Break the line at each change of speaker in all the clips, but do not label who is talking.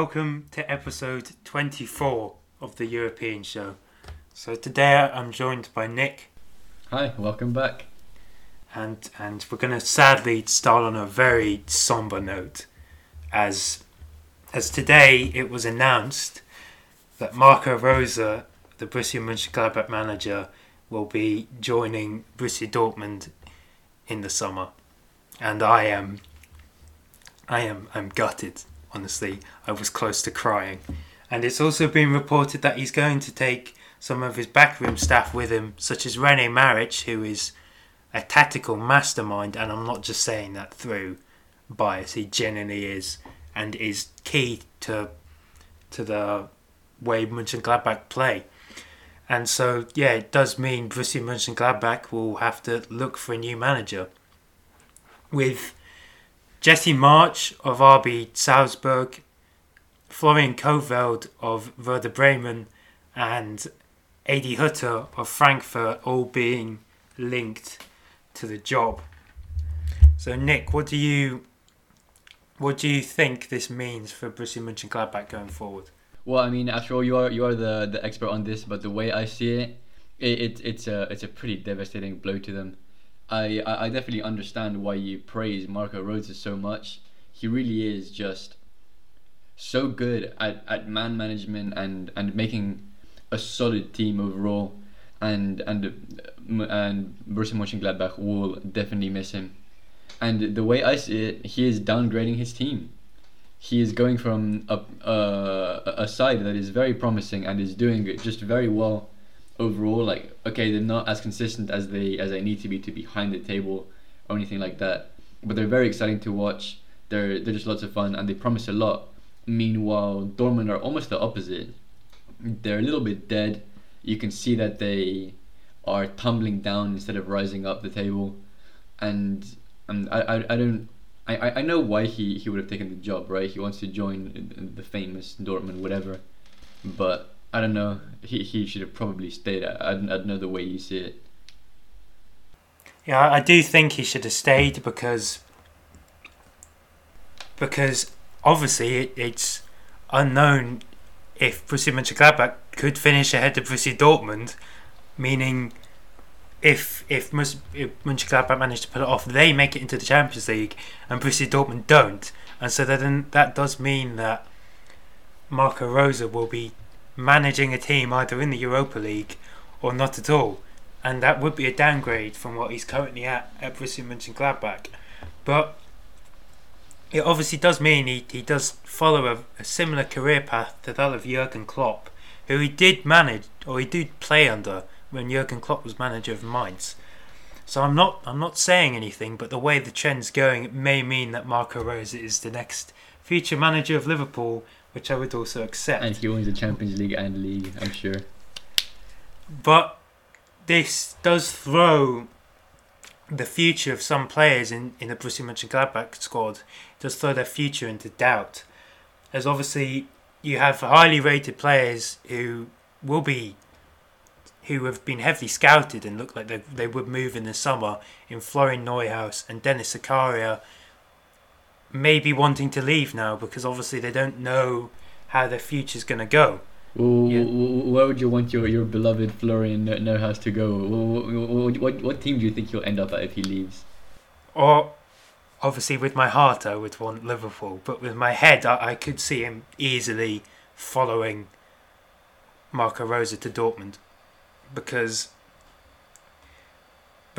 welcome to episode 24 of the European show. So today I'm joined by Nick,
Hi, welcome back.
and and we're going to sadly start on a very somber note, as as today it was announced that Marco Rose, the Borussia Mönchengladbach manager, will be joining Borussia Dortmund in the summer, and I am I am I'm gutted. Honestly, I was close to crying, and it's also been reported that he's going to take some of his backroom staff with him, such as Rene Maric, who is a tactical mastermind, and I'm not just saying that through bias. He genuinely is, and is key to to the way Mönchengladbach play. And so, yeah, it does mean Borussia Mönchengladbach will have to look for a new manager. With Jesse Marsch of RB Salzburg, Florian Kohfeldt of Werder Bremen, and Adi Hutter of Frankfurt all being linked to the job. So, Nick, what do you what do you think this means for Borussia Mönchengladbach going forward?
Well, I mean, after all, you are you are the, the expert on this, but the way I see it, it, it it's a it's a pretty devastating blow to them. I, I definitely understand why you praise Marco Rose so much. He really is just so good at, at man management and, and making a solid team overall, and and uh, and Borussia Mönchengladbach will definitely miss him. And the way I see it, he is downgrading his team he is going from a, uh, a a side that is very promising and is doing just very well overall. Like okay, they're not as consistent as they as they need to be to be behind the table or anything like that, but they're very exciting to watch. They're they're just lots of fun and they promise a lot. Meanwhile, Dortmund are almost the opposite. They're a little bit dead. You can see that they are tumbling down instead of rising up the table, and and I I, I don't I, I know why he, he would have taken the job, right? He wants to join the famous Dortmund, whatever. But I don't know. He, he should have probably stayed. I, I don't know the way you see it.
Yeah, I do think he should have stayed because because obviously it, it's unknown if Borussia Mönchengladbach could finish ahead of Borussia Dortmund, meaning if if, if Mönchengladbach manage to pull it off, they make it into the Champions League, and Borussia Dortmund don't, and so then that does mean that Marco Rose will be managing a team either in the Europa League or not at all, and that would be a downgrade from what he's currently at at Borussia Mönchengladbach. But it obviously does mean he, he does follow a, a similar career path to that of Jurgen Klopp, who he did manage or he did play under when Jurgen Klopp was manager of Mainz. So I'm not I'm not saying anything, but the way the trend's going, it may mean that Marco Rose is the next future manager of Liverpool, which I would also accept.
And he wins the Champions League and league, I'm sure.
But this does throw the future of some players in, in the Borussia Mönchengladbach squad, it does throw their future into doubt. As obviously you have highly rated players who will be who have been heavily scouted and look like they, they would move in the summer in Florian Neuhaus and Dennis Zakaria may be wanting to leave now because obviously they don't know how their future's going to go.
Well,
Yeah.
Where would you want your, your beloved Florian Neuhaus to go? What, what, what team do you think he'll end up at if he leaves?
Or obviously with my heart I would want Liverpool, but with my head I, I could see him easily following Marco Rose to Dortmund because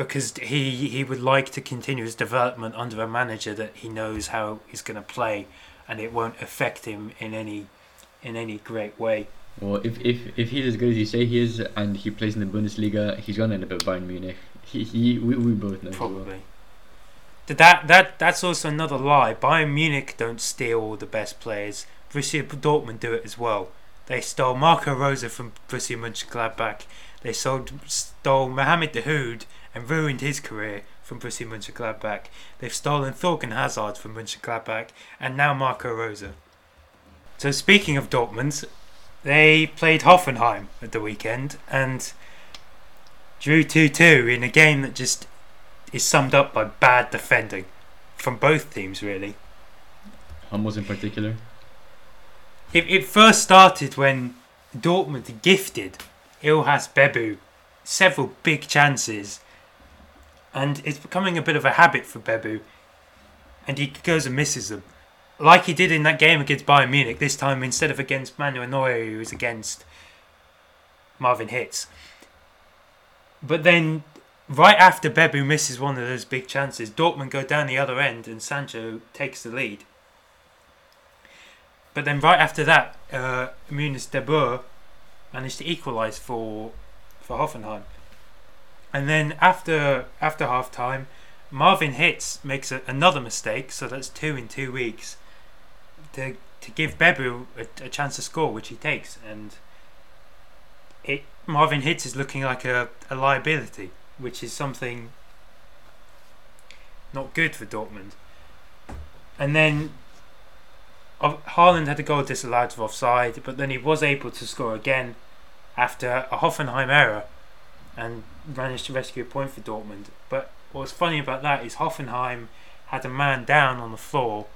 because he he would like to continue his development under a manager that he knows how he's going to play and it won't affect him in any in any great way.
Well, if, if, if he's as good as you say he is and he plays in the Bundesliga, he's going to end up at Bayern Munich. He, he, we, we both know.
Probably. Th- That that that's also another lie. Bayern Munich don't steal all the best players. Borussia Dortmund do it as well. They stole Marco Rose from Borussia Mönchengladbach. They sold stole Mahmoud Dahoud and ruined his career from Borussia Mönchengladbach. They've stolen Thorgan Hazard from Mönchengladbach and now Marco Rose. So speaking of Dortmund, they played Hoffenheim at the weekend and drew 2-2 in a game that just is summed up by bad defending from both teams, really.
Hummels in particular.
It, it first started when Dortmund gifted Ihlas Bebou several big chances, and it's becoming a bit of a habit for Bebou, and he goes and misses them. Like he did in that game against Bayern Munich, this time instead of against Manuel Neuer, he was against Marvin Hitz. But then, right after Bebou misses one of those big chances, Dortmund go down the other end and Sancho takes the lead. But then, right after that, uh, de Boer managed to equalise for for Hoffenheim. And then after after half time, Marvin Hitz makes a, another mistake, so that's two in two weeks. To to give Bebou a, a chance to score, which he takes, and it Marvin Hitz is looking like a, a liability, which is something not good for Dortmund. And then uh, Haaland had a goal disallowed for offside, but then he was able to score again after a Hoffenheim error and managed to rescue a point for Dortmund. But what's funny about that is Hoffenheim had a man down on the floor,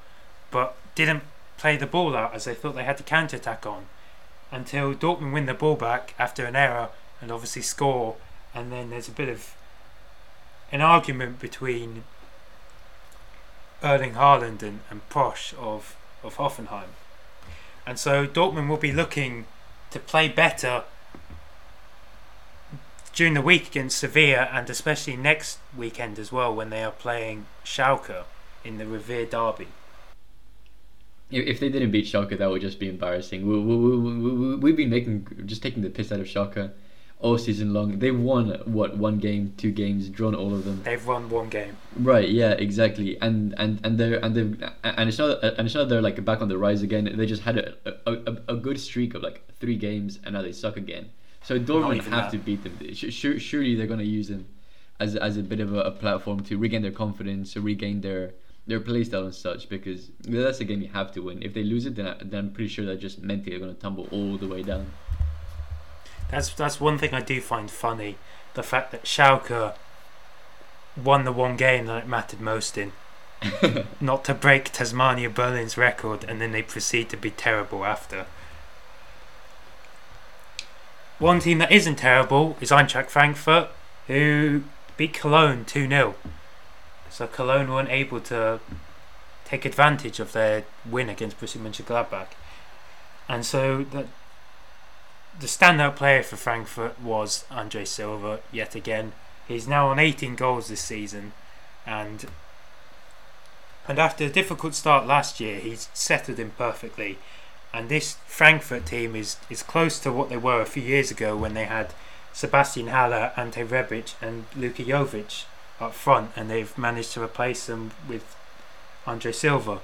but didn't play the ball out as they thought they had to counter attack on until Dortmund win the ball back after an error and obviously score. And then there's a bit of an argument between Erling Haaland and, and Posch of, of Hoffenheim. And so Dortmund will be looking to play better during the week against Sevilla and especially next weekend as well when they are playing Schalke in the Revier Derby.
If they didn't beat Schalke, that would just be embarrassing. We, we, we, we, we've been making just taking the piss out of Schalke all season long. They've won what one game, two games, drawn all of them.
They've won one game.
Right. Yeah. Exactly. And and and they're and they and it's not and it's not they're like back on the rise again. They just had a a, a, a good streak of like three games, and now they suck again. So Dortmund have that. to beat them. Surely they're going to use them as as a bit of a, a, platform to regain their confidence, to regain their their playstyle and such. Because that's a game you have to win. If they lose it, then, I, then I'm pretty sure that just mentally they're going to tumble all the way down.
That's that's one thing I do find funny. The fact that Schalke won the one game that it mattered most in. Not to break Tasmania Berlin's record, and then they proceed to be terrible after. One team that isn't terrible is Eintracht Frankfurt, who beat Cologne 2 0. So Cologne weren't able to take advantage of their win against Borussia Mönchengladbach. And so the, the standout player for Frankfurt was Andre Silva yet again. He's now on 18 goals this season and and after a difficult start last year, he's settled in perfectly and this Frankfurt team is, is close to what they were a few years ago when they had Sebastian Haller, Ante Rebic, and Luka Jovic up front, and they've managed to replace them with Andre Silva.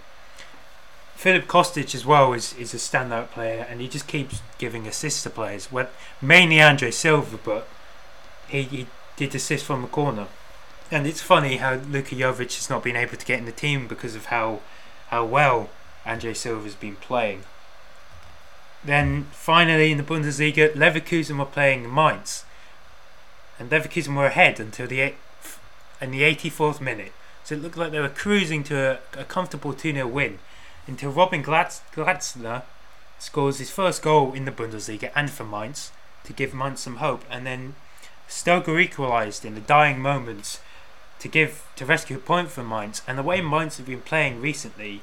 Filip Kostic as well is, is a standout player, and he just keeps giving assists to players. Well, mainly Andre Silva, but he, he did assist from the corner. And it's funny how Luka Jovic has not been able to get in the team because of how how well Andre Silva's been playing. Then finally in the Bundesliga, Leverkusen were playing Mainz, and Leverkusen were ahead until the in the 84th minute. So it looked like they were cruising to a, a comfortable 2 0 win until Robin Glatz, Glatzel scores his first goal in the Bundesliga and for Mainz to give Mainz some hope, and then Stöger equalised in the dying moments to give to rescue a point for Mainz. And the way Mainz have been playing recently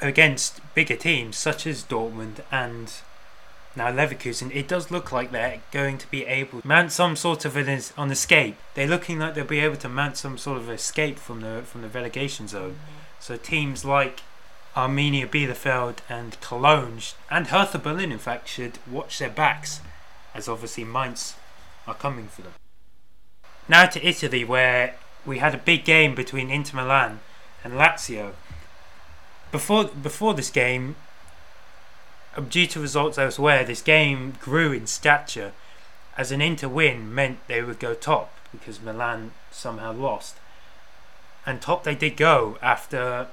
against bigger teams such as Dortmund and now Leverkusen, it does look like they're going to be able to mount some sort of an, an escape. They're looking like they'll be able to mount some sort of escape from the from the relegation zone. So teams like Arminia Bielefeld and Cologne and Hertha Berlin, in fact, should watch their backs, as obviously Mainz are coming for them. Now to Italy, where we had a big game between Inter Milan and Lazio before before this game, due to results elsewhere, this game grew in stature, as an Inter win meant they would go top because Milan somehow lost, and top they did go after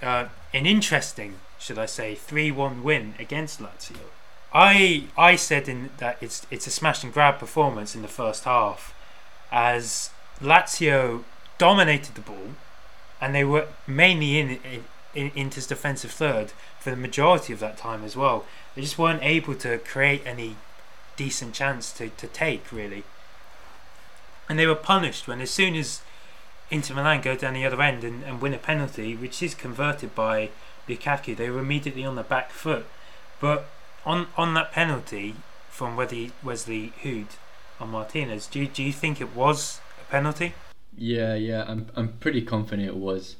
uh, an interesting, should I say, three-one win against Lazio. I I said in that it's it's a smash and grab performance in the first half, as Lazio dominated the ball, and they were mainly in, in in, into his defensive third for the majority of that time as well. They just weren't able to create any decent chance to, to take really. And they were punished when as soon as Inter Milan go down the other end and, and win a penalty, which is converted by Lukaku, they were immediately on the back foot. But on on that penalty from Wesley, Wesley Hoedt on Martinez, do you, do you think it was a penalty?
Yeah, yeah, I'm I'm pretty confident it was.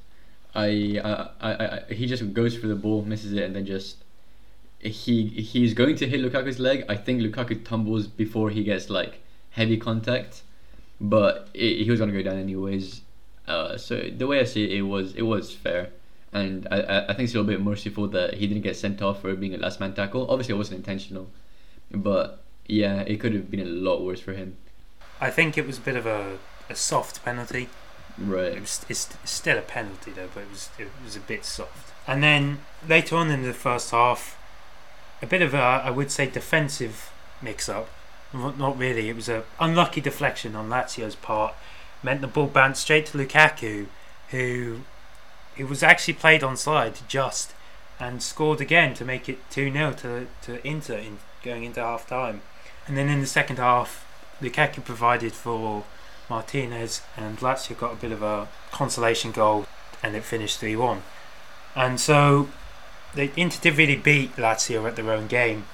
I, I, I, he just goes for the ball, misses it, and then just he he's going to hit Lukaku's leg. I think Lukaku tumbles before he gets like heavy contact, but it, he was gonna go down anyways. Uh, so the way I see it, it was it was fair, and I I think it's a little bit merciful that he didn't get sent off for being a last man tackle. Obviously, it wasn't intentional, but yeah, it could have been a lot worse for him.
I think it was a bit of a, a soft penalty.
Right.
It was it's still a penalty though, but it was it was a bit soft. And then later on in the first half, a bit of a I would say defensive mix up. Not really. It was a unlucky deflection on Lazio's part. Meant the ball bounced straight to Lukaku, who who was actually played on slide just and scored again to make it 2 0 to, to Inter in going into half time. And then in the second half, Lukaku provided for Martinez, and Lazio got a bit of a consolation goal, and it finished 3 1. And so, the Inter did really beat Lazio at their own game,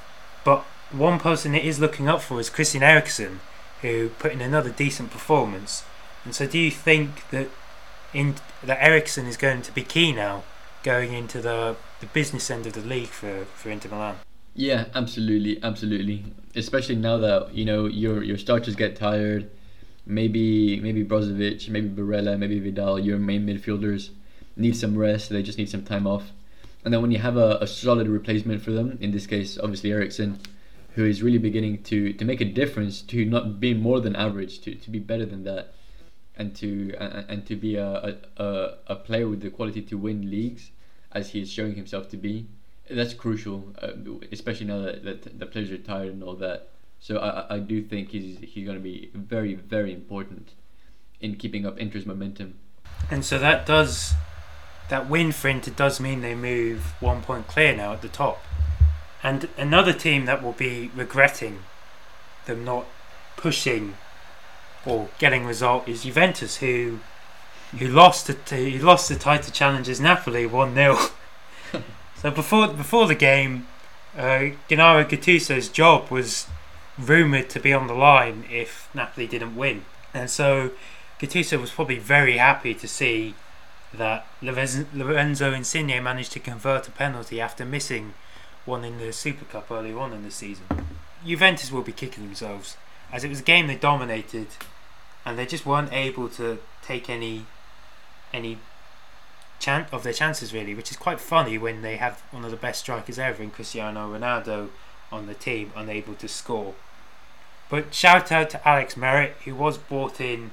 but one person it is looking up for is Christian Eriksen, who put in another decent performance. And so, do you think that in that Eriksen is going to be key now, going into the the business end of the league for, for Inter Milan?
Yeah, absolutely, absolutely. Especially now that you know your your starters get tired. Maybe maybe Brozovic, maybe Barella, maybe Vidal, your main midfielders need some rest. They just need some time off. And then when you have a, a solid replacement for them, in this case, obviously Eriksen, who is really beginning to, to make a difference, to not be more than average, to, to be better than that, and to uh, and to be a, a, a player with the quality to win leagues, as he is showing himself to be that's crucial, uh, especially now that, that the players are tired and all that. So I, I do think he's he's going to be very very important in keeping up Inter's momentum.
And so that does that win for Inter does mean they move one point clear now at the top. And another team that will be regretting them not pushing or getting result is Juventus, who who lost to who lost the title challengers Napoli one 0 So before before the game, uh, Gennaro Gattuso's job was rumoured to be on the line if Napoli didn't win, and so Gattuso was probably very happy to see that Lorenzo Insigne managed to convert a penalty after missing one in the Super Cup earlier on in the season. Juventus will be kicking themselves as it was a game they dominated, and they just weren't able to take any any chan- of their chances really, which is quite funny when they have one of the best strikers ever in Cristiano Ronaldo on the team, unable to score. But shout out to Alex Meret, who was brought in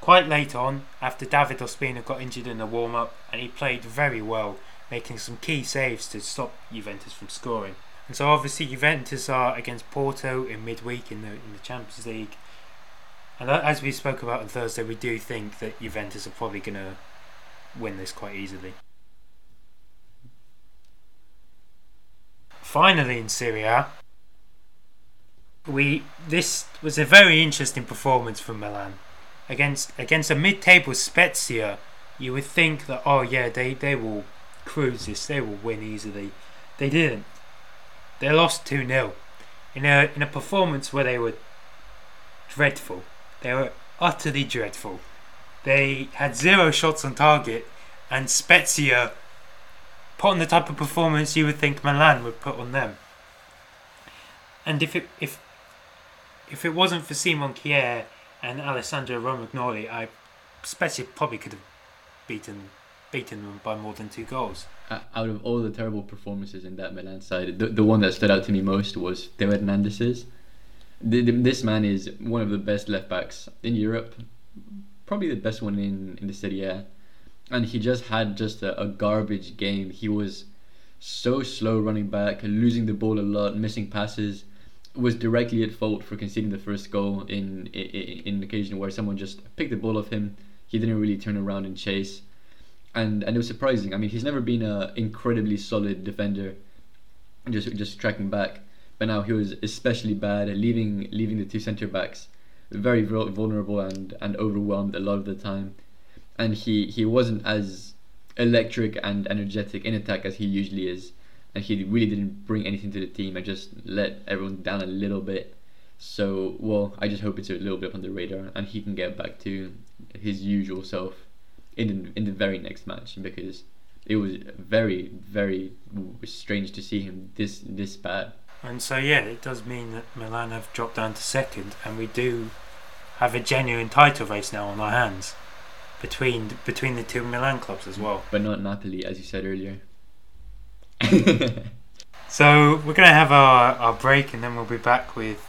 quite late on after David Ospina got injured in the warm up, and he played very well, making some key saves to stop Juventus from scoring. And so obviously Juventus are against Porto in midweek in the in the Champions League. And as we spoke about on Thursday, we do think that Juventus are probably going to win this quite easily. Finally, in Serie A, we this was a very interesting performance from Milan against against a mid-table Spezia. You would think that oh yeah they they will cruise this, they will win easily. They didn't. They lost two 0 in a in a performance where they were dreadful. They were utterly dreadful. They had zero shots on target, and Spezia put on the type of performance you would think Milan would put on them. And if it if if it wasn't for Simon Kjaer and Alessandro Romagnoli, I especially probably could have beaten beaten them by more than two goals.
Uh, out of all the terrible performances in that Milan side, the, the one that stood out to me most was Theo Hernandez's. The, the, this man is one of the best left backs in Europe, probably the best one in in the Serie A, and he just had just a, a garbage game. He was so slow running back, losing the ball a lot, missing passes. Was directly at fault for conceding the first goal in in, in an occasion where someone just picked the ball off him. He didn't really turn around and chase, and and it was surprising. I mean, he's never been a incredibly solid defender, just just tracking back, but now he was especially bad, leaving leaving the two centre backs very vulnerable and and overwhelmed a lot of the time, and he he wasn't as electric and energetic in attack as he usually is, and he really didn't bring anything to the team and just let everyone down a little bit. So well, I just hope it's a little bit on the radar and he can get back to his usual self in the, in the very next match because it was very very strange to see him this this bad.
And so yeah, it does mean that Milan have dropped down to second, and we do have a genuine title race now on our hands between between the two Milan clubs as well.
But not Napoli, as you said earlier.
so we're gonna have our, our break, and then we'll be back with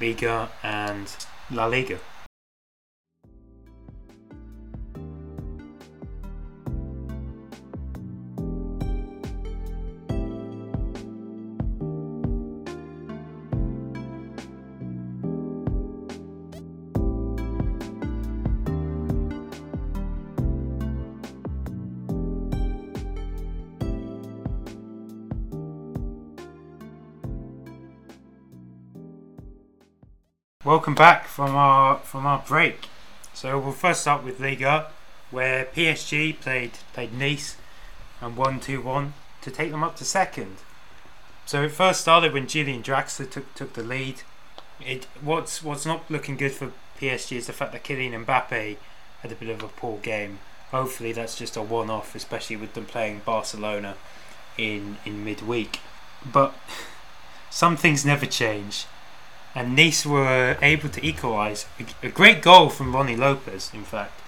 Liga and La Liga. Welcome back from our from our break. So we'll first start with Liga, where PSG played played Nice and won two one to take them up to second. So it first started when Julian Draxler took took the lead. It what's what's not looking good for PSG is the fact that Kylian Mbappe had a bit of a poor game. Hopefully that's just a one off, especially with them playing Barcelona in in midweek. But some things never change and Nice were able to equalise. A great goal from Rony Lopes, in fact,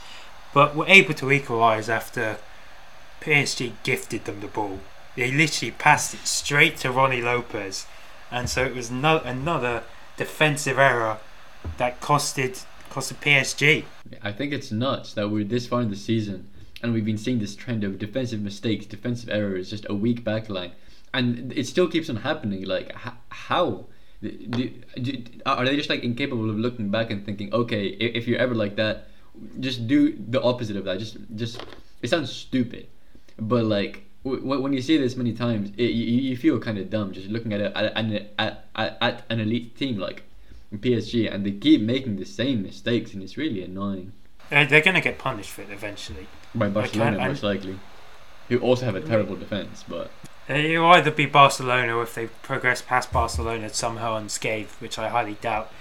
but were able to equalise after PSG gifted them the ball. They literally passed it straight to Rony Lopes, and so it was no, another defensive error that costed costed PSG.
I think it's nuts that we're this far in the season and we've been seeing this trend of defensive mistakes, defensive errors, just a weak backline, and it still keeps on happening. Like h- how? Do, do, are they just like incapable of looking back and thinking, okay, if, if you're ever like that, just do the opposite of that. Just, just it sounds stupid, but like w- when you see this many times, it, you, you feel kind of dumb just looking at it at, at, at, at an elite team like PSG, and they keep making the same mistakes, and it's really annoying.
They're going to get punished for it eventually.
By Barcelona, most likely. Who also have a terrible defense, but
It'll either be Barcelona or if they progress past Barcelona somehow unscathed, which I highly doubt.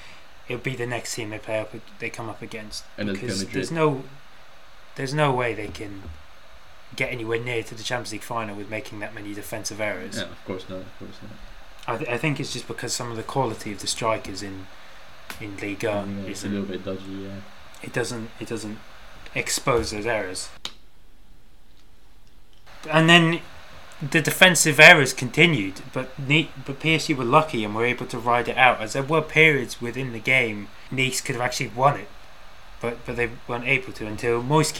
It'll be the next team they play up, they come up against
and
because there's no, there's no way they can get anywhere near to the Champions League final with making that many defensive errors.
Yeah, of course not. Of course not.
I, th- I think it's just because some of the quality of the strikers in in Liga
yeah, is a little bit dodgy. Yeah,
it doesn't it doesn't expose those errors. And then the defensive errors continued, but but PSG were lucky and were able to ride it out. As there were periods within the game, Nice could have actually won it, but but they weren't able to until Moise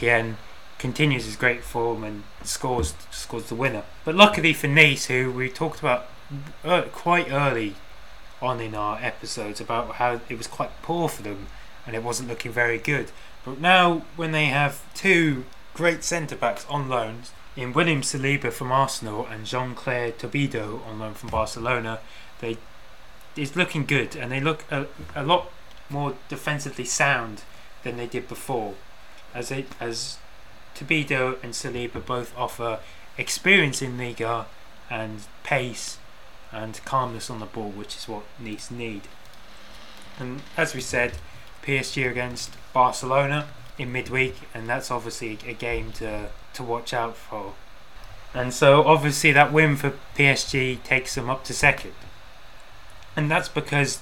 continues his great form and scores scores the winner. But luckily for Nice, who we talked about uh, quite early on in our episodes about how it was quite poor for them and it wasn't looking very good. But now when they have two great centre backs on loans in William Saliba from Arsenal and Jean-Clair Todibo on loan from Barcelona, they it's looking good and they look a, a lot more defensively sound than they did before. As it as Todibo and Saliba both offer experience in Liga and pace and calmness on the ball, which is what Nice need. And as we said, PSG against Barcelona in midweek, and that's obviously a game to to watch out for. And so obviously that win for PSG takes them up to second. And that's because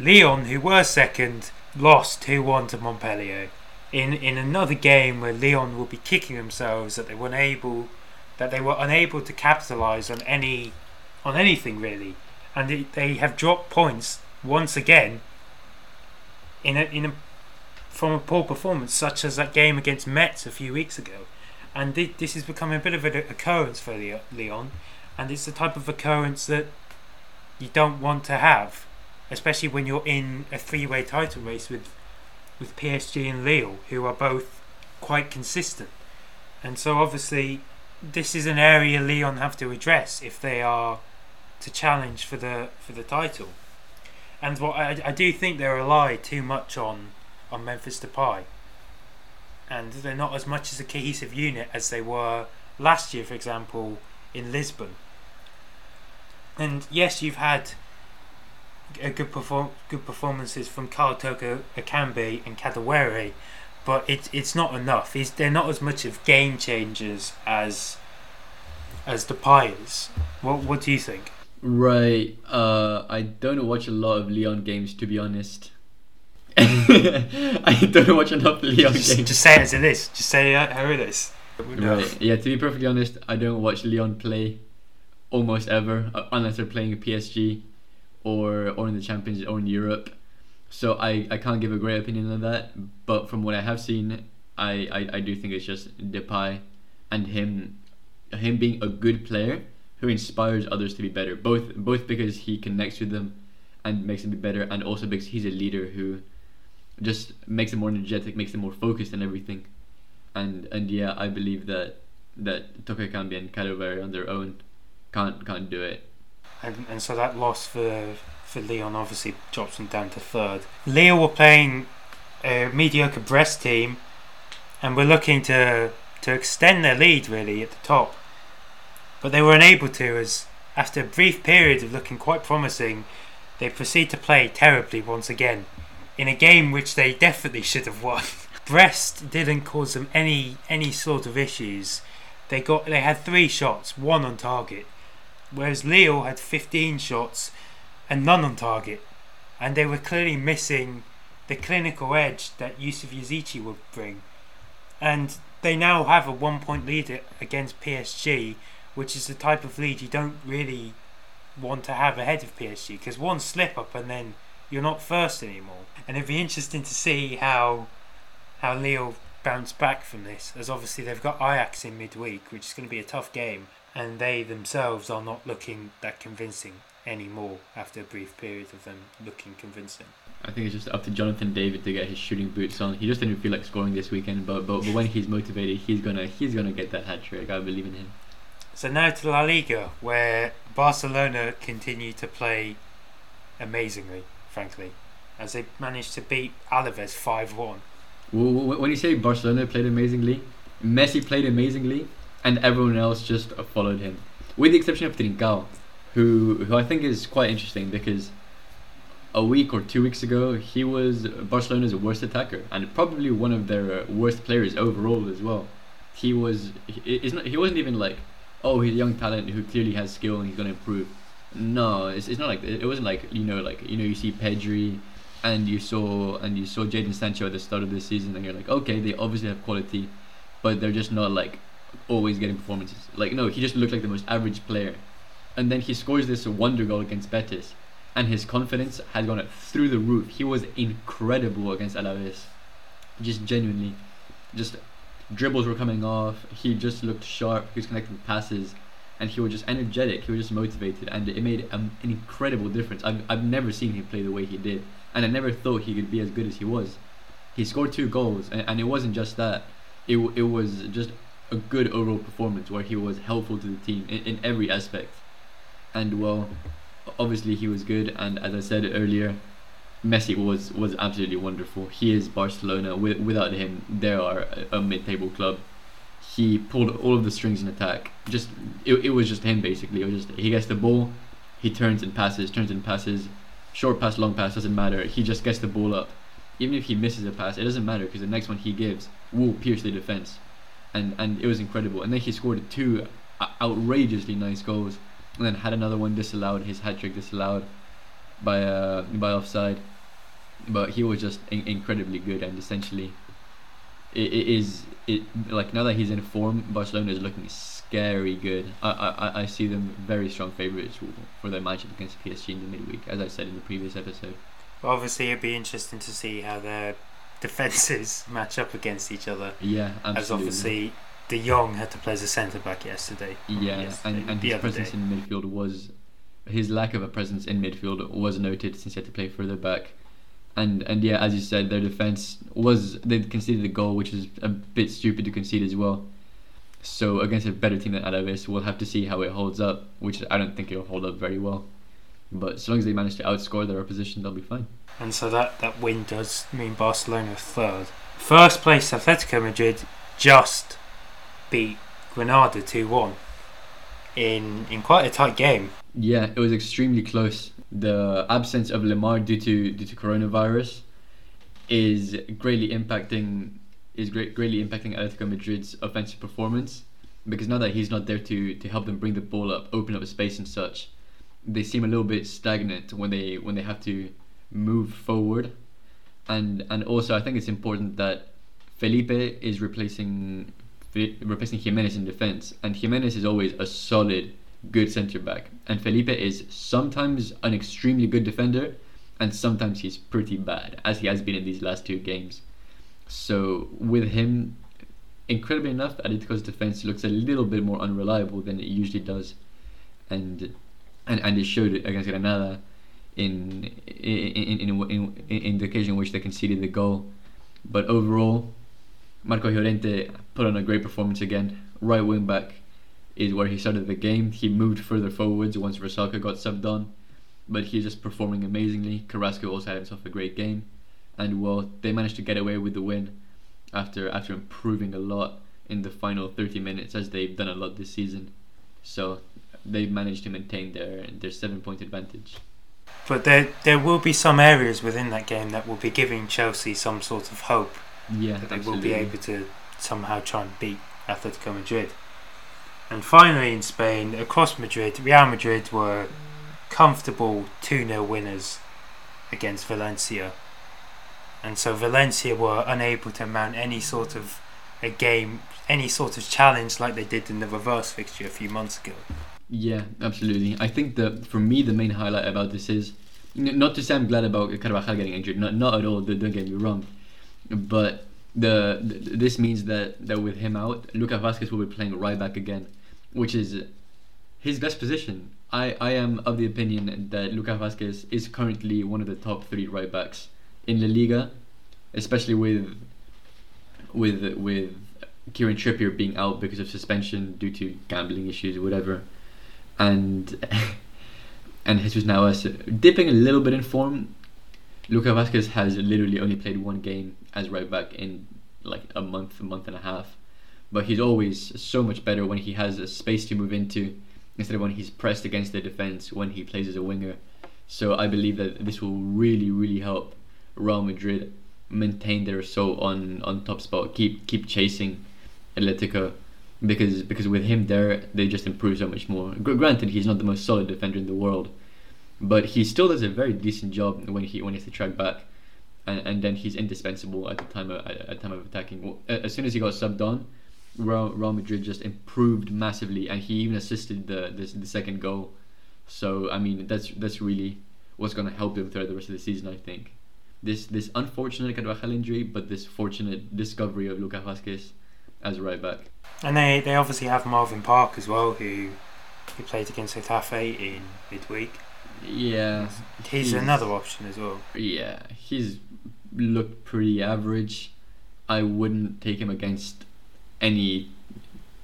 Lyon, who were second, lost 2 1 to Montpellier. In in another game where Lyon will be kicking themselves that they were unable that they were unable to capitalise on any on anything really. And they, they have dropped points once again in a, in a from a poor performance such as that game against Metz a few weeks ago and this is becoming a bit of an occurrence for Lyon, and it's the type of occurrence that you don't want to have, especially when you're in a three-way title race with with PSG and Lille, who are both quite consistent. And so obviously, this is an area Lyon have to address if they are to challenge for the for the title. And what I, I do think they rely too much on on Memphis Depay, and they're not as much as a cohesive unit as they were last year, for example, in Lisbon. And yes, you've had a good perform good performances from Karl Toko Ekambi and Kadewere, but it's it's not enough. He's, they're not as much of game changers as as Depay is. What what do you think?
Right. Uh, I don't watch a lot of Lyon games to be honest. I don't watch enough Lyon
Just,
games.
just say it as it is. Just say uh, how it is.
Right. Yeah. To be perfectly honest, I don't watch Lyon play almost ever, uh, unless they're playing a PSG, or or in the Champions or in Europe. So I, I can't give a great opinion on that. But from what I have seen, I, I, I do think it's just Depay, and him, him being a good player who inspires others to be better. Both both because he connects with them, and makes them be better, and also because he's a leader who, just makes them more energetic, makes them more focused and everything and and yeah, I believe that that Toko Ekambi and Kadewere on their own can't can't do it.
and, and so that loss for for Lyon obviously drops them down to third. Leo were playing a mediocre Brest team, and were looking to to extend their lead really at the top, but they were unable to as after a brief period of looking quite promising, they proceed to play terribly once again, in a game which they definitely should have won. Brest didn't cause them any any sort of issues. They got they had three shots, one on target, whereas Lille had 15 shots and none on target, and they were clearly missing the clinical edge that Yusuf Yazici would bring. And they now have a one point lead against PSG, which is the type of lead you don't really want to have ahead of PSG because one slip up and then you're not first anymore. And it'd be interesting to see how how Lille bounce back from this, as obviously they've got Ajax in midweek, which is going to be a tough game, and they themselves are not looking that convincing anymore after a brief period of them looking convincing.
I think it's just up to Jonathan David to get his shooting boots on. He just didn't feel like scoring this weekend, but but, but when he's motivated, he's gonna he's gonna get that hat trick. I believe in him.
So now to La Liga, where Barcelona continue to play amazingly, frankly, as they managed to beat Alaves 5 1.
W- w- When you say Barcelona played amazingly, Messi played amazingly, and everyone else just followed him, with the exception of Trincao, who who I think is quite interesting because a week or two weeks ago he was Barcelona's worst attacker and probably one of their worst players overall as well. He was he, not, he wasn't even like oh he's a young talent who clearly has skill and he's gonna improve. No, it's, it's not like it wasn't like you know like you know you see Pedri and you saw and you saw Jadon Sancho at the start of the season and you're like okay they obviously have quality, but they're just not like always getting performances. Like no, he just looked like the most average player, and then he scores this wonder goal against Betis, and his confidence had gone through the roof. He was incredible against Alaves, just genuinely, just dribbles were coming off. He just looked sharp. He was connecting passes, and he was just energetic. He was just motivated, and it made um, an incredible difference. I've I've never seen him play the way he did, and I never thought he could be as good as he was. He scored two goals, and, and it wasn't just that. It it was just a good overall performance where he was helpful to the team in, in every aspect. And well, obviously he was good, and as I said earlier, Messi was was absolutely wonderful. He is Barcelona. Wi- without him, they are a, a mid-table club. He pulled all of the strings in attack. Just it, it was just him basically. It was just he gets the ball, he turns and passes, turns and passes, short pass, long pass doesn't matter. He just gets the ball up. Even if he misses a pass, it doesn't matter because the next one he gives will pierce the defense, and and it was incredible. And then he scored two outrageously nice goals, and then had another one disallowed. His hat trick disallowed by uh by offside, but he was just in- incredibly good and essentially, it, it is it like now that he's in form, Barcelona is looking scary good. I I, I- see them very strong favourites for their matchup against PSG in the midweek, as I said in the previous episode.
But obviously, it'd be interesting to see how their defences match up against each other,
Yeah, absolutely.
as obviously De Jong had to play as a centre back yesterday.
Yeah,
yesterday,
and, and his presence
day.
in midfield was his lack of a presence in midfield was noted since he had to play further back. And and yeah, as you said, their defense was they conceded a goal, which is a bit stupid to concede as well. So against a better team than Alaves, we'll have to see how it holds up, which I don't think it'll hold up very well. But as long as they manage to outscore their opposition, they'll be fine.
And so that, that win does mean Barcelona third. First place Atletico Madrid just beat Granada 2 1 in, in quite a tight game.
Yeah, it was extremely close. The absence of Lemar due to due to coronavirus is greatly impacting is great, greatly impacting Atletico Madrid's offensive performance because now that he's not there to, to help them bring the ball up, open up a space and such, they seem a little bit stagnant when they when they have to move forward. And and also I think it's important that Felipe is replacing replacing Gimenez in defense, and Gimenez is always a solid, good centre back, and Felipe is sometimes an extremely good defender, and sometimes he's pretty bad, as he has been in these last two games. So with him, incredibly enough, Atletico's defense looks a little bit more unreliable than it usually does, and and and it showed against Granada in in in, in, in, the occasion in which they conceded the goal. But overall, Marco Llorente put on a great performance again. Right wing back is where he started the game. He moved further forwards once Vrsaljko got subbed on, but he's just performing amazingly. Carrasco also had himself a great game and well, they managed to get away with the win after after improving a lot in the final 30 minutes as they've done a lot this season. So they've managed to maintain their their seven point advantage.
But there there will be some areas within that game that will be giving Chelsea some sort of hope
yeah,
that they
absolutely.
will be able to somehow try and beat Atletico Madrid. And finally in Spain, across Madrid, Real Madrid were comfortable 2 0 winners against Valencia and so Valencia were unable to mount any sort of a game, any sort of challenge like they did in the reverse fixture a few months ago.
Yeah, absolutely. I think that for me the main highlight about this is not to say I'm glad about Carvajal getting injured, not not at all. Don't get me wrong, but the, this means that that with him out, Lucas Vázquez will be playing right back again, which is his best position. I, I am of the opinion that Lucas Vázquez is currently one of the top three right backs in La Liga, especially with with with Kieran Trippier being out because of suspension due to gambling issues or whatever, and and Jesus Navas dipping a little bit in form. Luca Vázquez has literally only played one game as right back in like a month, a month and a half, but he's always so much better when he has a space to move into instead of when he's pressed against the defense when he plays as a winger. So I believe that this will really, really help Real Madrid maintain their assault on on top spot, keep keep chasing Atletico, because because with him there they just improve so much more. Granted, he's not the most solid defender in the world, but he still does a very decent job when he when he has to track back, and, and then he's indispensable at the time of at, at time of attacking. As soon as he got subbed on, Real, Real Madrid just improved massively, and he even assisted the the, the second goal. So I mean that's that's really what's going to help them throughout the rest of the season. I think this this unfortunate Carvajal injury, but this fortunate discovery of Lucas Vázquez as a right back.
And they, they obviously have Marvin Park as well, who who played against Getafe in midweek.
Yeah,
he's, he's another option as well.
Yeah, he's looked pretty average. I wouldn't take him against any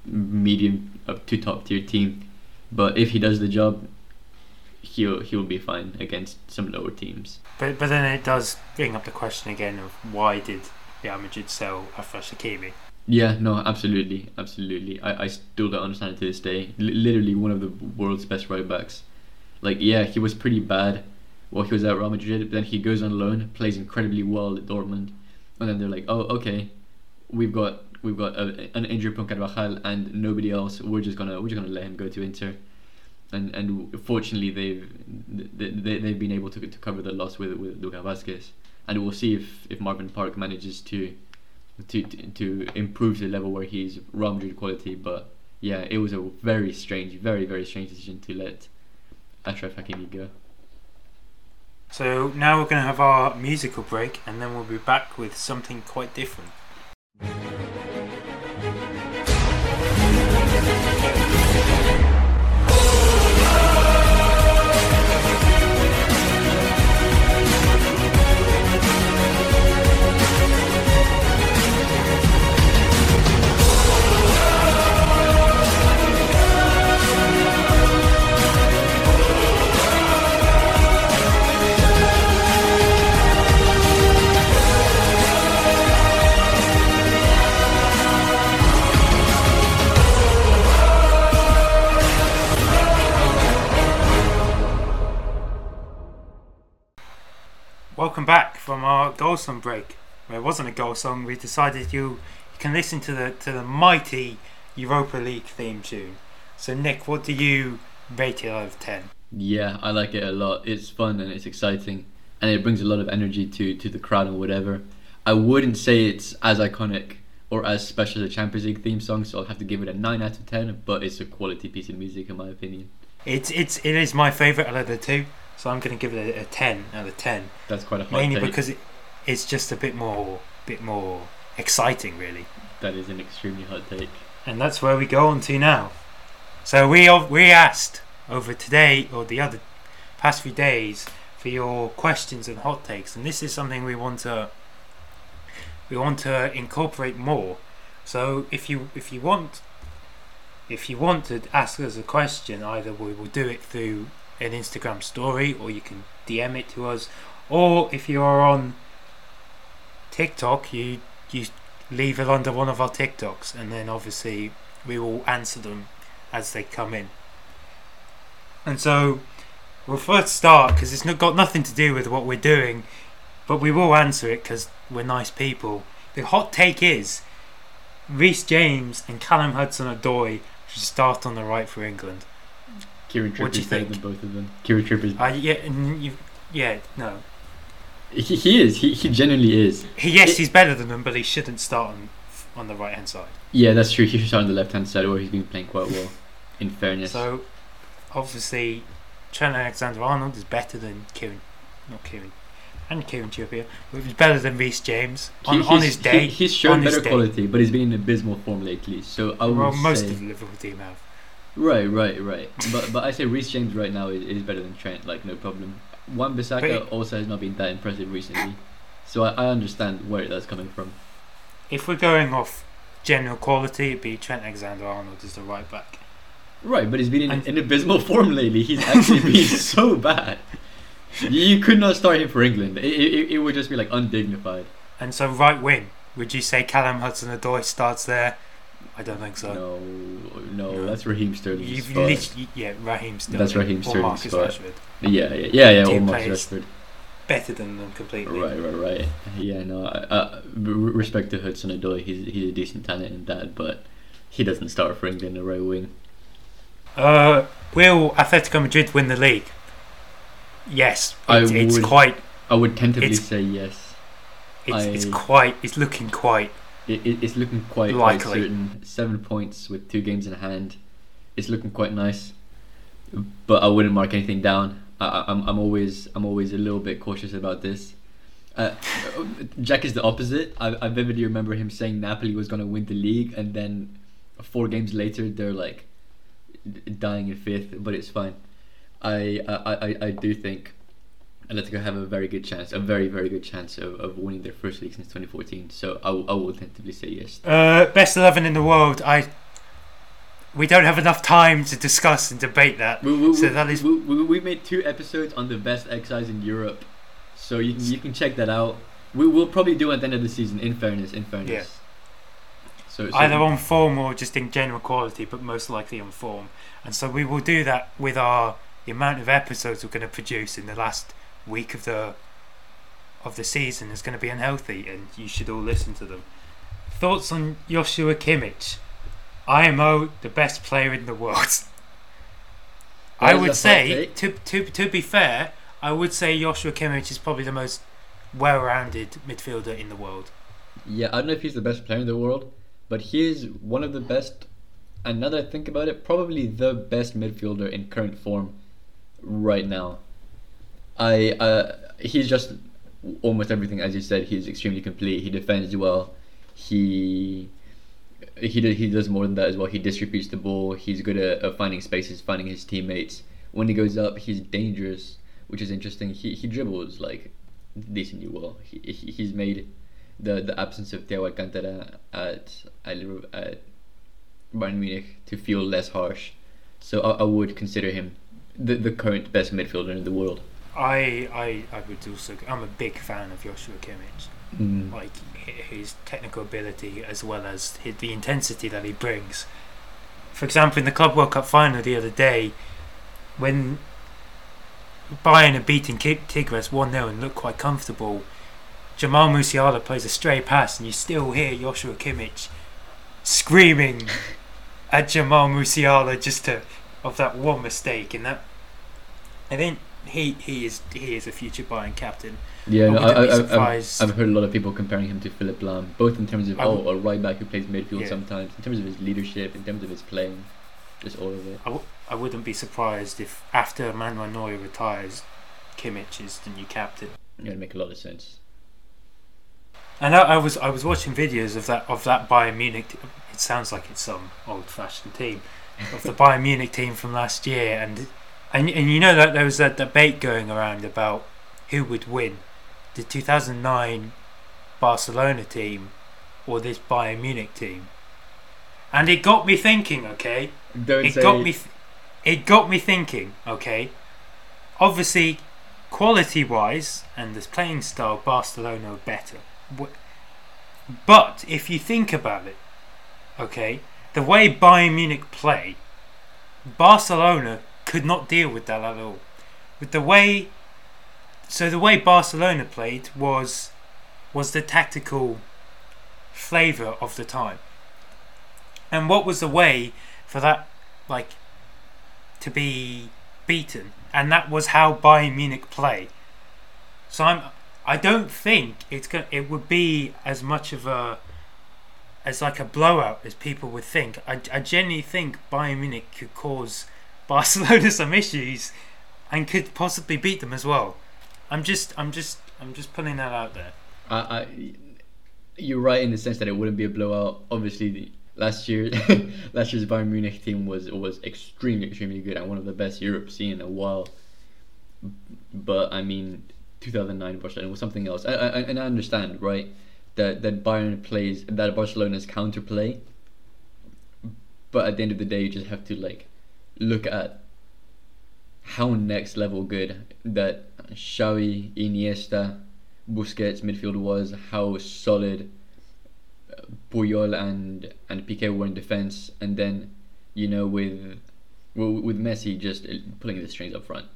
medium up to top tier team, but if he does the job, he'll he'll be fine against some lower teams.
But but then it does bring up the question again of why did Real Madrid sell Achraf Hakimi?
Yeah, no, absolutely, absolutely. I, I still don't understand it to this day. L- literally one of the world's best right backs. Like, yeah, he was pretty bad while he was at Real Madrid. But then he goes on loan, plays incredibly well at Dortmund, and then they're like, oh, okay, we've got we've got a, an injury from Carvajal and nobody else. We're just gonna we're just gonna let him go to Inter and and fortunately they've they, they've been able to to cover the loss with with Lucas Vázquez, and we'll see if if Marvin Park manages to to to improve the level where he's Real Madrid quality. But yeah, it was a very strange, very very strange decision to let Achraf Hakimi go.
So now we're going to have our musical break, and then we'll be back with something quite different. Welcome back from our goal song break. Well, it wasn't a goal song. We decided you, you can listen to the to the mighty Europa League theme tune. So Nic, what do you rate it out of ten?
Yeah, I like it a lot. It's fun and it's exciting, and it brings a lot of energy to to the crowd and whatever. I wouldn't say it's as iconic or as special as a Champions League theme song, so I'll have to give it a nine out of ten. But it's a quality piece of music in my opinion.
It's it's it is my favourite out of the two, so I'm going to give it a, a ten out of ten.
That's quite a hot
Mainly
take.
because it, it's just a bit more bit more exciting, really.
that is an extremely hot take.
And that's where we go on to now. So we we asked over today or the other past few days for your questions and hot takes, and this is something we want to we want to incorporate more. So if you if you want if you want to ask us a question, either we will do it through an Instagram story, or you can DM it to us, or if you are on TikTok, you you leave it under one of our TikToks, and then obviously we will answer them as they come in. And so we'll first start because it's not got nothing to do with what we're doing, but we will answer it because we're nice people. The hot take is Reece James and Callum Hudson-Odoi should start on the right for England.
Kieran
What do you
better
think?
than both of them. Kieran Trippier,
Uh, yeah, and you, yeah, no.
he, he is. He, he genuinely is.
He, yes,
It-
he's better than them, but he shouldn't start on on the right hand side.
Yeah, that's true. He should start on the left hand side where he's been playing quite well. In fairness.
So, obviously, Trent Alexander-Arnold is better than Kieran, not Kieran, and Kieran Trippier, but he's better than Reece James on,
He-
on his day.
he- he's shown
on his
better
day.
quality, but he's been in abysmal form lately. So I would
well, most
say
of the Liverpool team have.
Right, right, right. but but I say Reece James right now is, is better than Trent, like no problem. Wan Bissaka also has not been that impressive recently, so I, I understand where that's coming from.
If we're going off general quality, it'd be Trent Alexander-Arnold as the right back.
Right, but he's been in,
And-
in abysmal form lately. He's actually been so bad. You, you could not start him for England. It, it, it would just be like undignified.
And so right wing, would you say Callum Hudson-Odoi starts there? I don't think so.
No, no,
No.
that's Raheem Sterling's
You've
spot.
yeah, Raheem Sterling.
That's Raheem Sterling's
Marcus
spot.
Rashford.
Yeah, yeah, yeah, yeah. Or Marcus. Rashford.
Better than them completely.
Right, right, right. Yeah, no. Uh, respect to Hudson Odoi, he's he's a decent talent in that, but he doesn't start for England in the right wing.
Uh, will Atletico Madrid win the league? Yes,
I
it's, it's
would-
quite.
I would tentatively say yes.
It's, it's quite. It's looking quite.
It, it, it's looking quite, quite certain. Seven points with two games in hand. It's looking quite nice, but I wouldn't mark anything down. I, I- I'm I'm always I'm always a little bit cautious about this. Uh, Jack is the opposite. I, I vividly remember him saying Napoli was going to win the league, and then four games later they're like dying in fifth. But it's fine. I I, I, I do think Atletico have a very good chance, a very very good chance of, of winning their first league since 2014. So I, will- I will tentatively say yes.
Uh, best eleven in the world. I. We don't have enough time to discuss and debate that.
We, we,
So that is-
we, we, we made two episodes on the best XIs in Europe, so you can, you can check that out. We will probably do it at the end of the season. In fairness, in fairness.
Yeah.
So, so
Either on form or just in general quality, but most likely on form. And so we will do that with our the amount of episodes we're going to produce in the last week of the of the season is going to be unhealthy, and you should all listen to them. Thoughts on Joshua Kimmich? IMO, the best player in the world. I would say, to, to to be fair, I would say Joshua Kimmich is probably the most well-rounded midfielder in the world.
yeah, I don't know if he's the best player in the world, but he is one of the best. And now that I think about it, probably the best midfielder in current form right now. I uh, he's just almost everything as you said. He's extremely complete. He defends well. He he he does more than that as well. He distributes the ball. He's good at, at finding spaces, finding his teammates. When he goes up, he's dangerous, which is interesting. He he dribbles like decently well. He, he he's made the the absence of Thiago Alcantara at at Bayern Munich to feel less harsh. So I, I would consider him the the current best midfielder in the world.
I, I, I would also. I'm a big fan of Joshua Kimmich.
Mm.
Like his technical ability as well as the intensity that he brings. For example, in the Club World Cup final the other day, when Bayern had beaten Ki- Tigres 1 0 and looked quite comfortable. Jamal Musiala plays a stray pass, and you still hear Joshua Kimmich screaming at Jamal Musiala just to of that one mistake. And that I think he he is he is a future Bayern captain.
Yeah,
I
no, I. I've heard a lot of people comparing him to Philipp Lahm, both in terms of
I
oh,
would-
a right back who plays midfield
Yeah.
sometimes, in terms of his leadership, in terms of his playing, just all of it.
I, w- I wouldn't be surprised if after Manuel Neuer retires, Kimmich is the new captain.
It would make a lot of sense.
And I, I was I was watching videos of that of that Bayern Munich. T- it sounds like it's some old-fashioned team of the Bayern Munich team from last year, and and and you know that there was a debate going around about who would win, the 2009 Barcelona team or this Bayern Munich team, and it got me thinking. Okay,
Don't
it
say
got me th- it got me thinking okay? Obviously quality wise and the playing style barcelona are better. But if you think about it okay? The way bayern munich play barcelona could not deal with that at all with the way so the way barcelona played was was the tactical flavor of the time and what was the way for that like to be beaten, and that was how Bayern Munich play. So I'm, I don't think it's going. It would be as much of a, as like a blowout as people would think. I, I genuinely think Bayern Munich could cause Barcelona some issues, and could possibly beat them as well. I'm just, I'm just, I'm just putting that out there.
I, I, you're right in the sense that it wouldn't be a blowout. Obviously, the, last year, last year's Bayern Munich team was was extremely, extremely good and one of the best Europe's seen in a while. But I mean, 2009 Barcelona was something else. I, I, and I understand, right, that that Bayern plays that Barcelona's counterplay. But at the end of the day, you just have to like look at how next level good that Xavi, Iniesta, Busquets midfield was, how solid Puyol and and Piqué were in defense, and then you know with well, with Messi just pulling the strings up front.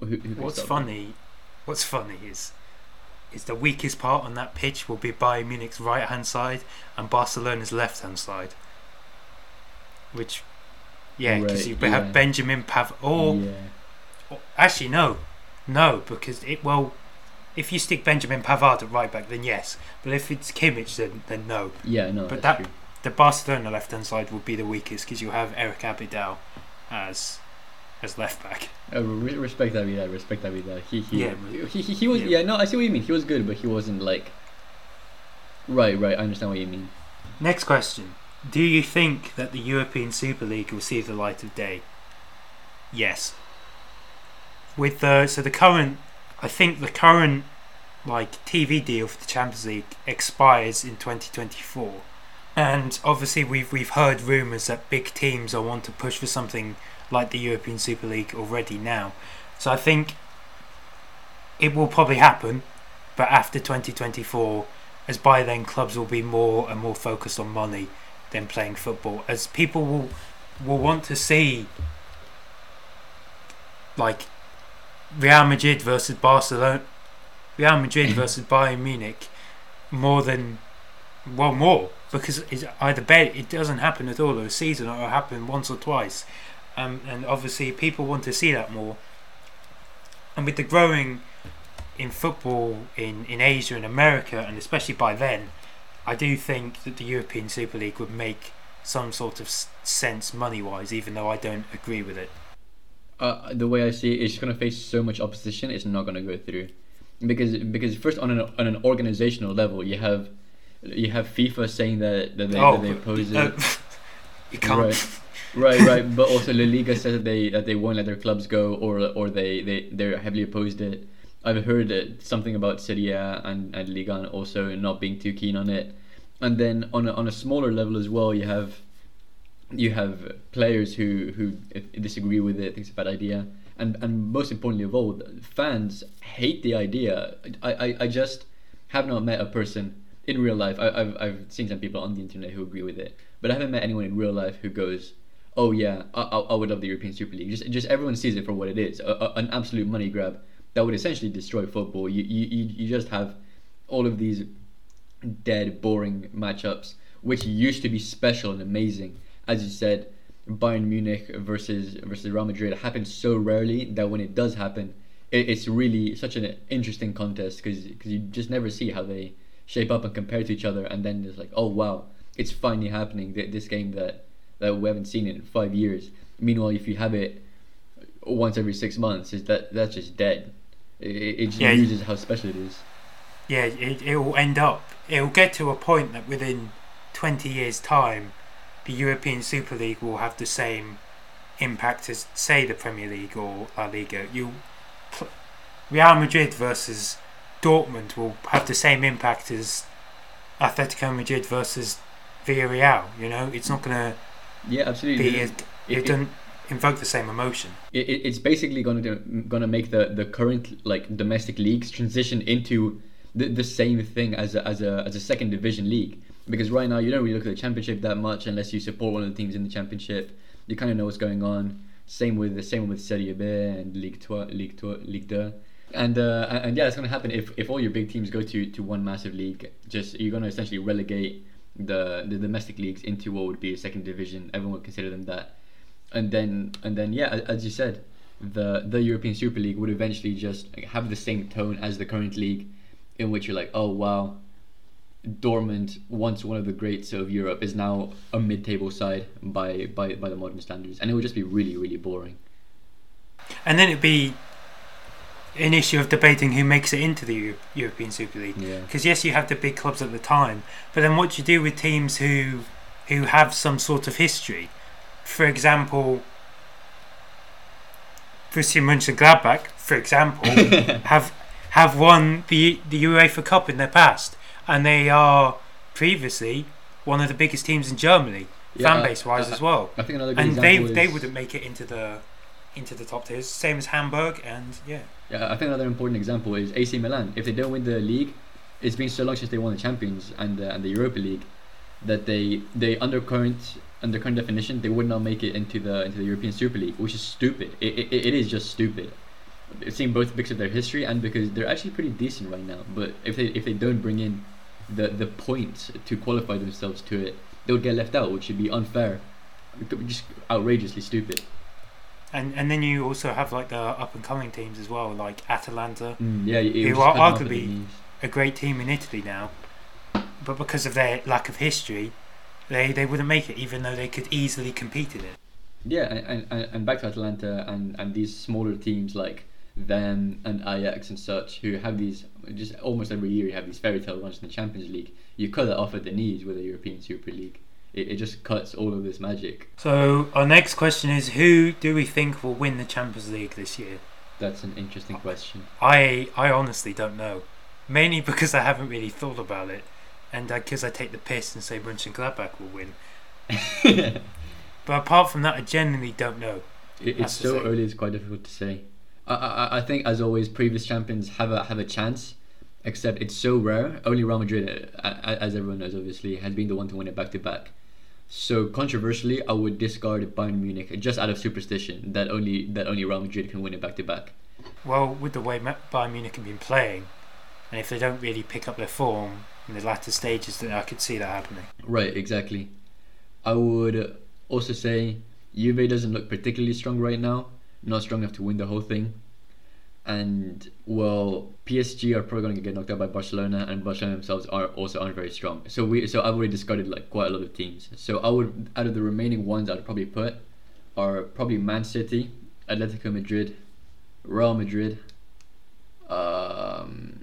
Who, who
What's funny, what's funny is, is the weakest part on that pitch will be Bayern Munich's right hand side and Barcelona's left hand side. Which, yeah, because
Right,
you have
yeah.
Benjamin Pav. Or,
yeah.
or- actually, no, no, because it well, if you stick Benjamin Pavard at right back, then yes. But if it's Kimmich, then then no.
Yeah, no,
But that-
true.
The Barcelona left hand side would be the weakest because you have Eric Abidal as as left back.
Uh, re- respect Abidal, respect Abidal. He he,
Yeah,
he, he, he was
yeah.
yeah. No, I see what you mean. He was good, but he wasn't like. Right, right. I understand what you mean.
Next question. Do you think that the European Super League will see the light of day? Yes. With the so the current I think the current like TV deal for the Champions League expires in 2024. And obviously we've we've heard rumors that big teams are want to push for something like the European Super League already now. So I think it will probably happen, but after 2024 as by then clubs will be more and more focused on money than playing football as people will will want to see like Real Madrid versus Barcelona Real Madrid versus Bayern Munich more than well more because it's either bet it doesn't happen at all or a season or happen once or twice. Um, and obviously people want to see that more. And with the growing in football in, in Asia and America, and especially by then, I do think that the European Super League would make some sort of sense money wise, even though I don't agree with it.
Uh, the way I see it, it's gonna face so much opposition. It's not gonna go through, because because first on an on an organizational level, you have you have FIFA saying that that they, that they oppose it.
uh, you can't.
Right. right, right. But also La Liga said that they that they won't let their clubs go, or or they they they're heavily opposed it. I've heard that something about Serie and and Liga also not being too keen on it. And then on a, on a smaller level as well, you have you have players who who disagree with it, think it's a bad idea, and and most importantly of all, fans hate the idea. I I, I just have not met a person in real life. I, I've I've seen some people on the internet who agree with it, but I haven't met anyone in real life who goes, oh yeah, I, I, would love the European Super League. Just just everyone sees it for what it is, an absolute money grab that would essentially destroy football. You, you you just have all of these dead, boring matchups, which used to be special and amazing. As you said, Bayern Munich versus versus Real Madrid happens so rarely that when it does happen, it, it's really such an interesting contest because you just never see how they shape up and compare to each other, and then it's like, oh wow, it's finally happening. This game that that we haven't seen in five years. Meanwhile, if you have it once every six months, is that that's just dead. It, it just
Yeah.
loses how special it is.
Yeah, it, it will end up. It will get to a point that within 20 years' time, the European Super League will have the same impact as, say, the Premier League or La Liga. You, Real Madrid versus Dortmund will have the same impact as Atletico Madrid versus Villarreal. You know, it's not going to
Yeah, absolutely.
be.
It-
It,
it-
invoke the same emotion.
it, it- it's basically going to going to make the, the current like domestic leagues transition into the, the same thing as a, as a as a second division league. Because right now you don't really look at the championship that much unless you support one of the teams in the championship. You kind of know what's going on. Same with the same with Serie B and Ligue 2 Ligue 2 Ligue 2 and uh, and and yeah it's going to happen if, if all your big teams go to, to one massive league. Just you're going to essentially relegate the the domestic leagues into what would be a second division. Everyone would consider them that and then and then yeah, as you said, the the European Super League would eventually just have the same tone as the current league, in which you're like, oh wow, Dortmund, once one of the greats of Europe, is now a mid-table side by by by the modern standards, and it would just be really really boring.
And then it'd be an issue of debating who makes it into the Eu- European Super League.
Yeah.
Because yes, you have the big clubs at the time, but then what do you do with teams who who have some sort of history? For example, Borussia Mönchengladbach, for example, have have won the the UEFA Cup in their past, and they are previously one of the biggest teams in Germany,
Yeah,
fan base wise as well.
I think another good
And they
example
they wouldn't make it into the into the top tiers, same as Hamburg, and yeah.
Yeah, I think another important example is AC Milan. If they don't win the league, it's been so long since they won the Champions and the, and the Europa League that they they under current under current definition they would not make it into the into the European Super League, which is stupid. It, it, it is just stupid. It's seen both because of their history and because they're actually pretty decent right now. But if they if they don't bring in the the points to qualify themselves to it, they would get left out, which would be unfair. It could be just outrageously stupid.
And and then you also have like the up and coming teams as well, like Atalanta, mm,
Yeah, it
Who are
just cut them off at the
arguably- a great team in Italy now, but because of their lack of history, they they wouldn't make it, even though they could easily compete in it.
Yeah, and, and, and back to Atalanta and, and these smaller teams like them and Ajax and such who have these just almost every year you have these fairy tale runs in the Champions League. You cut it off at the knees with the European Super League. It, it just cuts all of this magic.
So our next question is, who do we think will win the Champions League this year?
That's an interesting question.
I I honestly don't know, mainly because I haven't really thought about it, and because I take the piss and say Mönchengladbach will win. But apart from that, I genuinely don't know.
it's
That's
so early. It's quite difficult to say. I, I I think as always, previous champions have a have a chance, except it's so rare. Only Real Madrid, as everyone knows, obviously, has been the one to win it back to back. So controversially, I would discard Bayern Munich just out of superstition that only that only Real Madrid can win it back to back.
Well, with the way Bayern Munich have been playing, and if they don't really pick up their form in the latter stages, then I could see that happening.
Right, exactly. I would also say Juve doesn't look particularly strong right now. Not strong enough to win the whole thing. And well, PSG are probably going to get knocked out by Barcelona, and Barcelona themselves are also aren't very strong. So we, so I've already discarded like quite a lot of teams. So I would, out of the remaining ones, I'd probably put are probably Man City, Atletico Madrid, Real Madrid. Um,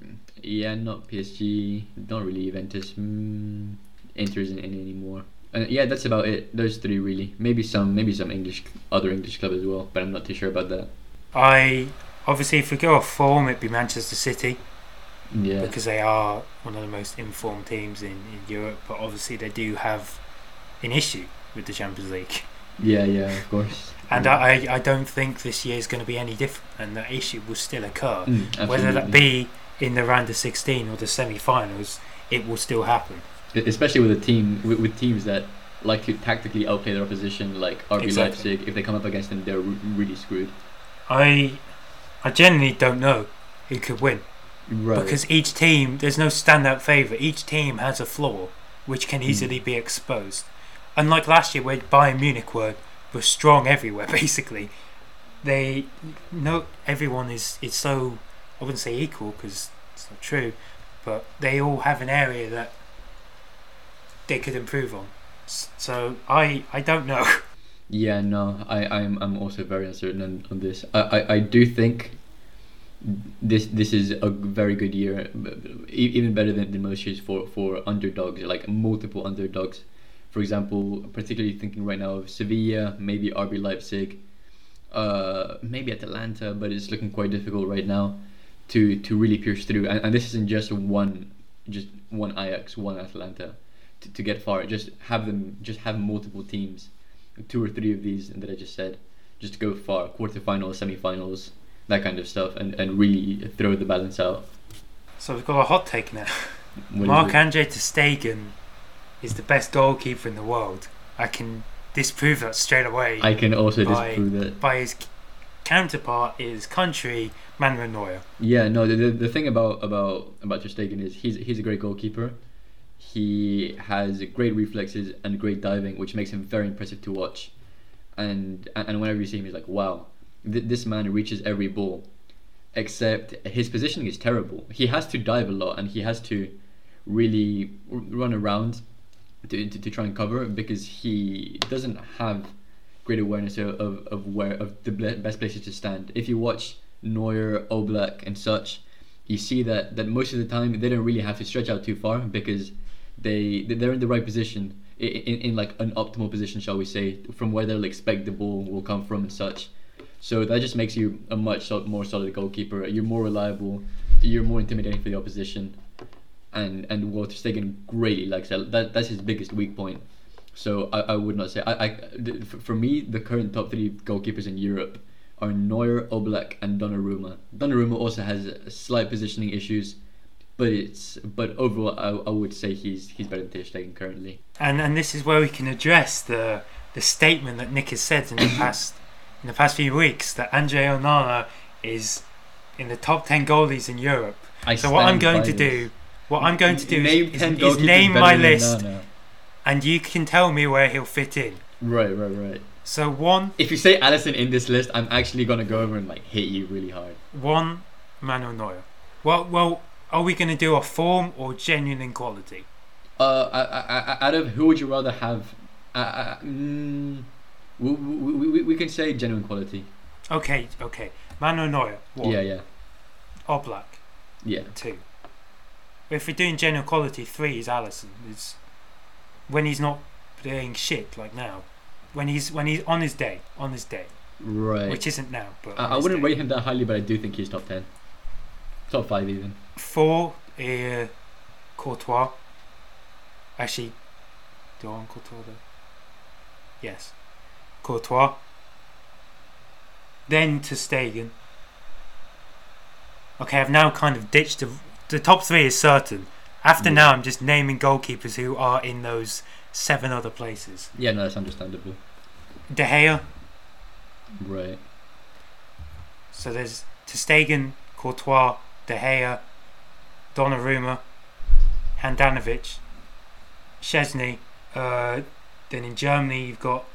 yeah, not PSG. Not really Juventus. Mm, Inter isn't in anymore. Uh, yeah, that's about it. Those three really. Maybe some, maybe some English, other English club as well, but I'm not too sure about that.
I obviously, if we go off form, it'd be Manchester City
Yeah,
because they are one of the most informed teams in, in Europe. But obviously, they do have an issue with the Champions League,
yeah, yeah, of course.
and
yeah.
I I don't think this year is going to be any different, and that issue will still occur.
Mm,
Whether that be in the round of 16 or the semi-finals, it will still happen.
Especially with a team with, with teams that like to tactically outplay their opposition, like RB
Exactly.
Leipzig. If they come up against them, they're re- really screwed.
I I genuinely don't know who could win
Right.
because each team there's no standout favourite. Each team has a flaw which can
Hmm.
easily be exposed. Unlike last year where Bayern Munich were were strong everywhere basically. They no everyone is is so I wouldn't say equal because it's not true, but they all have an area that they could improve on. So I I don't know.
Yeah, no, I, I'm I'm also very uncertain on, on this. I, I, I do think this this is a very good year, e- even better than, than most years for, for underdogs, like multiple underdogs. For example, particularly thinking right now of Sevilla, maybe RB Leipzig, uh, maybe Atalanta, but it's looking quite difficult right now to, to really pierce through. And, and this isn't just one just one Ajax, one Atalanta to, to get far. Just have them just have multiple teams two or three of these that I just said, just to go far, quarterfinals, semifinals, that kind of stuff, and, and really throw the balance out.
So we've got a hot take now.
What
Mark? Andre Ter Stegen is the best goalkeeper in the world. I can disprove that straight away
I can also
by-
disprove that.
by his counterpart, his country, Manuel Neuer.
Yeah, no. The, the, the thing about about about Ter Stegen is he's he's a great goalkeeper. He has great reflexes and great diving, which makes him very impressive to watch. And and whenever you see him, he's like, wow, th- this man reaches every ball. Except his positioning is terrible. He has to dive a lot, and he has to really run around to, to, to try and cover because he doesn't have great awareness of, of, of where of the best places to stand. If you watch Neuer, Oblak, and such, you see that, that most of the time they don't really have to stretch out too far because they they're in the right position in, in, like an optimal position, shall we say, from where they'll expect the ball will come from and such. So that just makes you a much more solid goalkeeper. You're more reliable. You're more intimidating for the opposition. And and Walter Stegen greatly likes that. that. That's his biggest weak point. So I, I would not say I, I for me the current top three goalkeepers in Europe are Neuer, Oblak, and Donnarumma. Donnarumma also has slight positioning issues, but it's but overall I, I would say he's he's better than Ter Stegen currently.
And and this is where we can address the the statement that Nic has said in the past in the past few weeks that Andre Onana is in the top ten goalies in Europe.
I
So what I'm going to
this.
do, what I'm going to do
name
is, is, is name my list, and you can tell me where he'll fit in.
Right, right, right.
So one,
If you say Alisson in this list, I'm actually gonna go over and like hit you really hard.
one, Manuel Neuer. Well, well, are we going to do a form or genuine quality?
Uh, I, I, I, out of who would you rather have? Uh, uh, mm, we, we, we, we can say genuine quality.
Okay, okay. Manuel Neuer, one.
Yeah, yeah,
Oblak,
yeah.
two. If we're doing genuine quality, three is Alisson. It's when he's not playing shit like now. When he's when he's on his day, on his day,
Right.
which isn't now. But
I, I wouldn't
day.
rate him that highly, but I do think he's top ten, top five even.
Four, uh, Courtois. Actually, do I want Courtois there? Yes, Courtois. Then Ter Stegen. Okay, I've now kind of ditched the the top three is certain. After
Yeah.
now, I'm just naming goalkeepers who are in those seven other places.
Yeah, no, that's understandable.
De Gea.
Right.
So there's Ter Stegen, Courtois, De Gea, Donnarumma, Handanovic, Szczesny. Uh, then in Germany you've got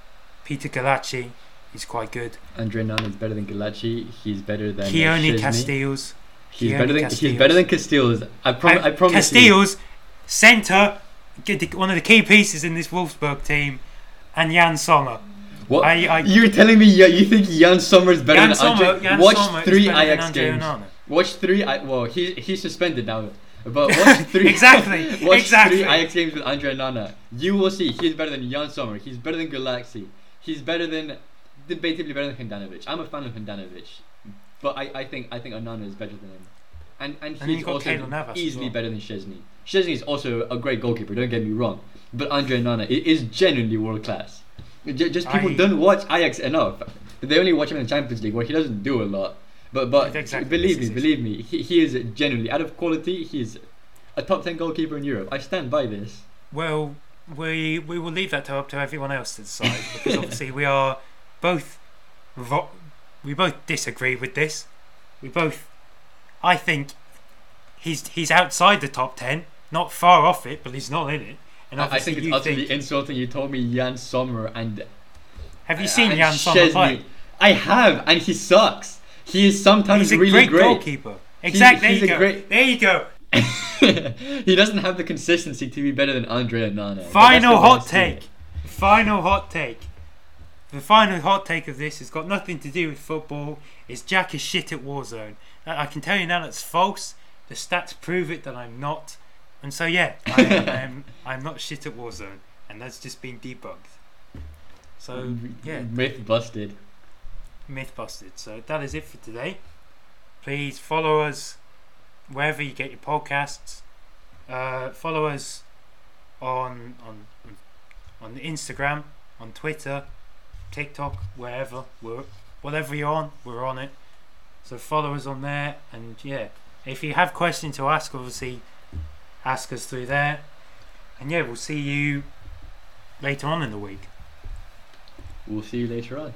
Peter Gulacsi. He's quite good.
Andre Onana is better than Gulacsi. He's better than uh, Koen
Casteels.
He's
Koen
better than
Casteels.
he's better than Casteels. I, prom- I
And
promise.
Casteels, centre, one of the key pieces in this Wolfsburg team, and Yann Sommer.
What?
I, I,
You're telling me yeah, you think Yann Sommer is better
Yann
than
Sommer,
Andre?
Yann
Watch
Sommer is
three
better than
Ajax
Andre
games.
Onana.
Watch three. I, well, he he's suspended now. But watch three.
Exactly,
watch
exactly.
three Ajax games with Andre Onana. You will see he's better than Jan Sommer. He's better than Gulacsi. He's better than debatably better than Handanovic. I'm a fan of Handanovic, but I, I think I think Onana is better than him. And and he's
you've
also
Keylor Navas as
easily
well.
better than Szczesny. Szczesny is also a great goalkeeper. Don't get me wrong, but Andre Onana is genuinely world class. Just people
I-
don't watch Ajax enough. They only watch him in the Champions League, where he doesn't do a lot. But but
Exactly,
believe me, believe me, he, he is genuinely out of quality. He's a top ten goalkeeper in Europe. I stand by this.
Well, we we will leave that to up to everyone else to decide because obviously we are both vo- we both disagree with this. We both, I think, he's he's outside the top ten, not far off it, but he's not in it. And
I, think it's utterly
think.
insulting. You told me Yann Sommer and
Have you seen Yann Sommer play?
I have, and he sucks. He is sometimes
He's a
really
great, goalkeeper.
He's-
Exactly.
he's
there you
great-
There you go.
he doesn't have the consistency to be better than Andre Onana.
Final
that's the way I
hot take. Final hot take. The final hot take of this has got nothing to do with football. Is Jack is shit at Warzone. I I can tell you now that's false. The stats prove it that I'm not. And so yeah, I am, I'm not shit at Warzone, and that's just been debunked. So yeah,
Myth busted.
myth busted. So that is it for today. Please follow us wherever you get your podcasts. Uh, follow us on on on Instagram, on Twitter, TikTok, wherever we're whatever you're on, we're on it. So follow us on there, and yeah, if you have questions to ask, obviously ask us through there. And yeah, we'll see you later on in the week.
We'll see you later on.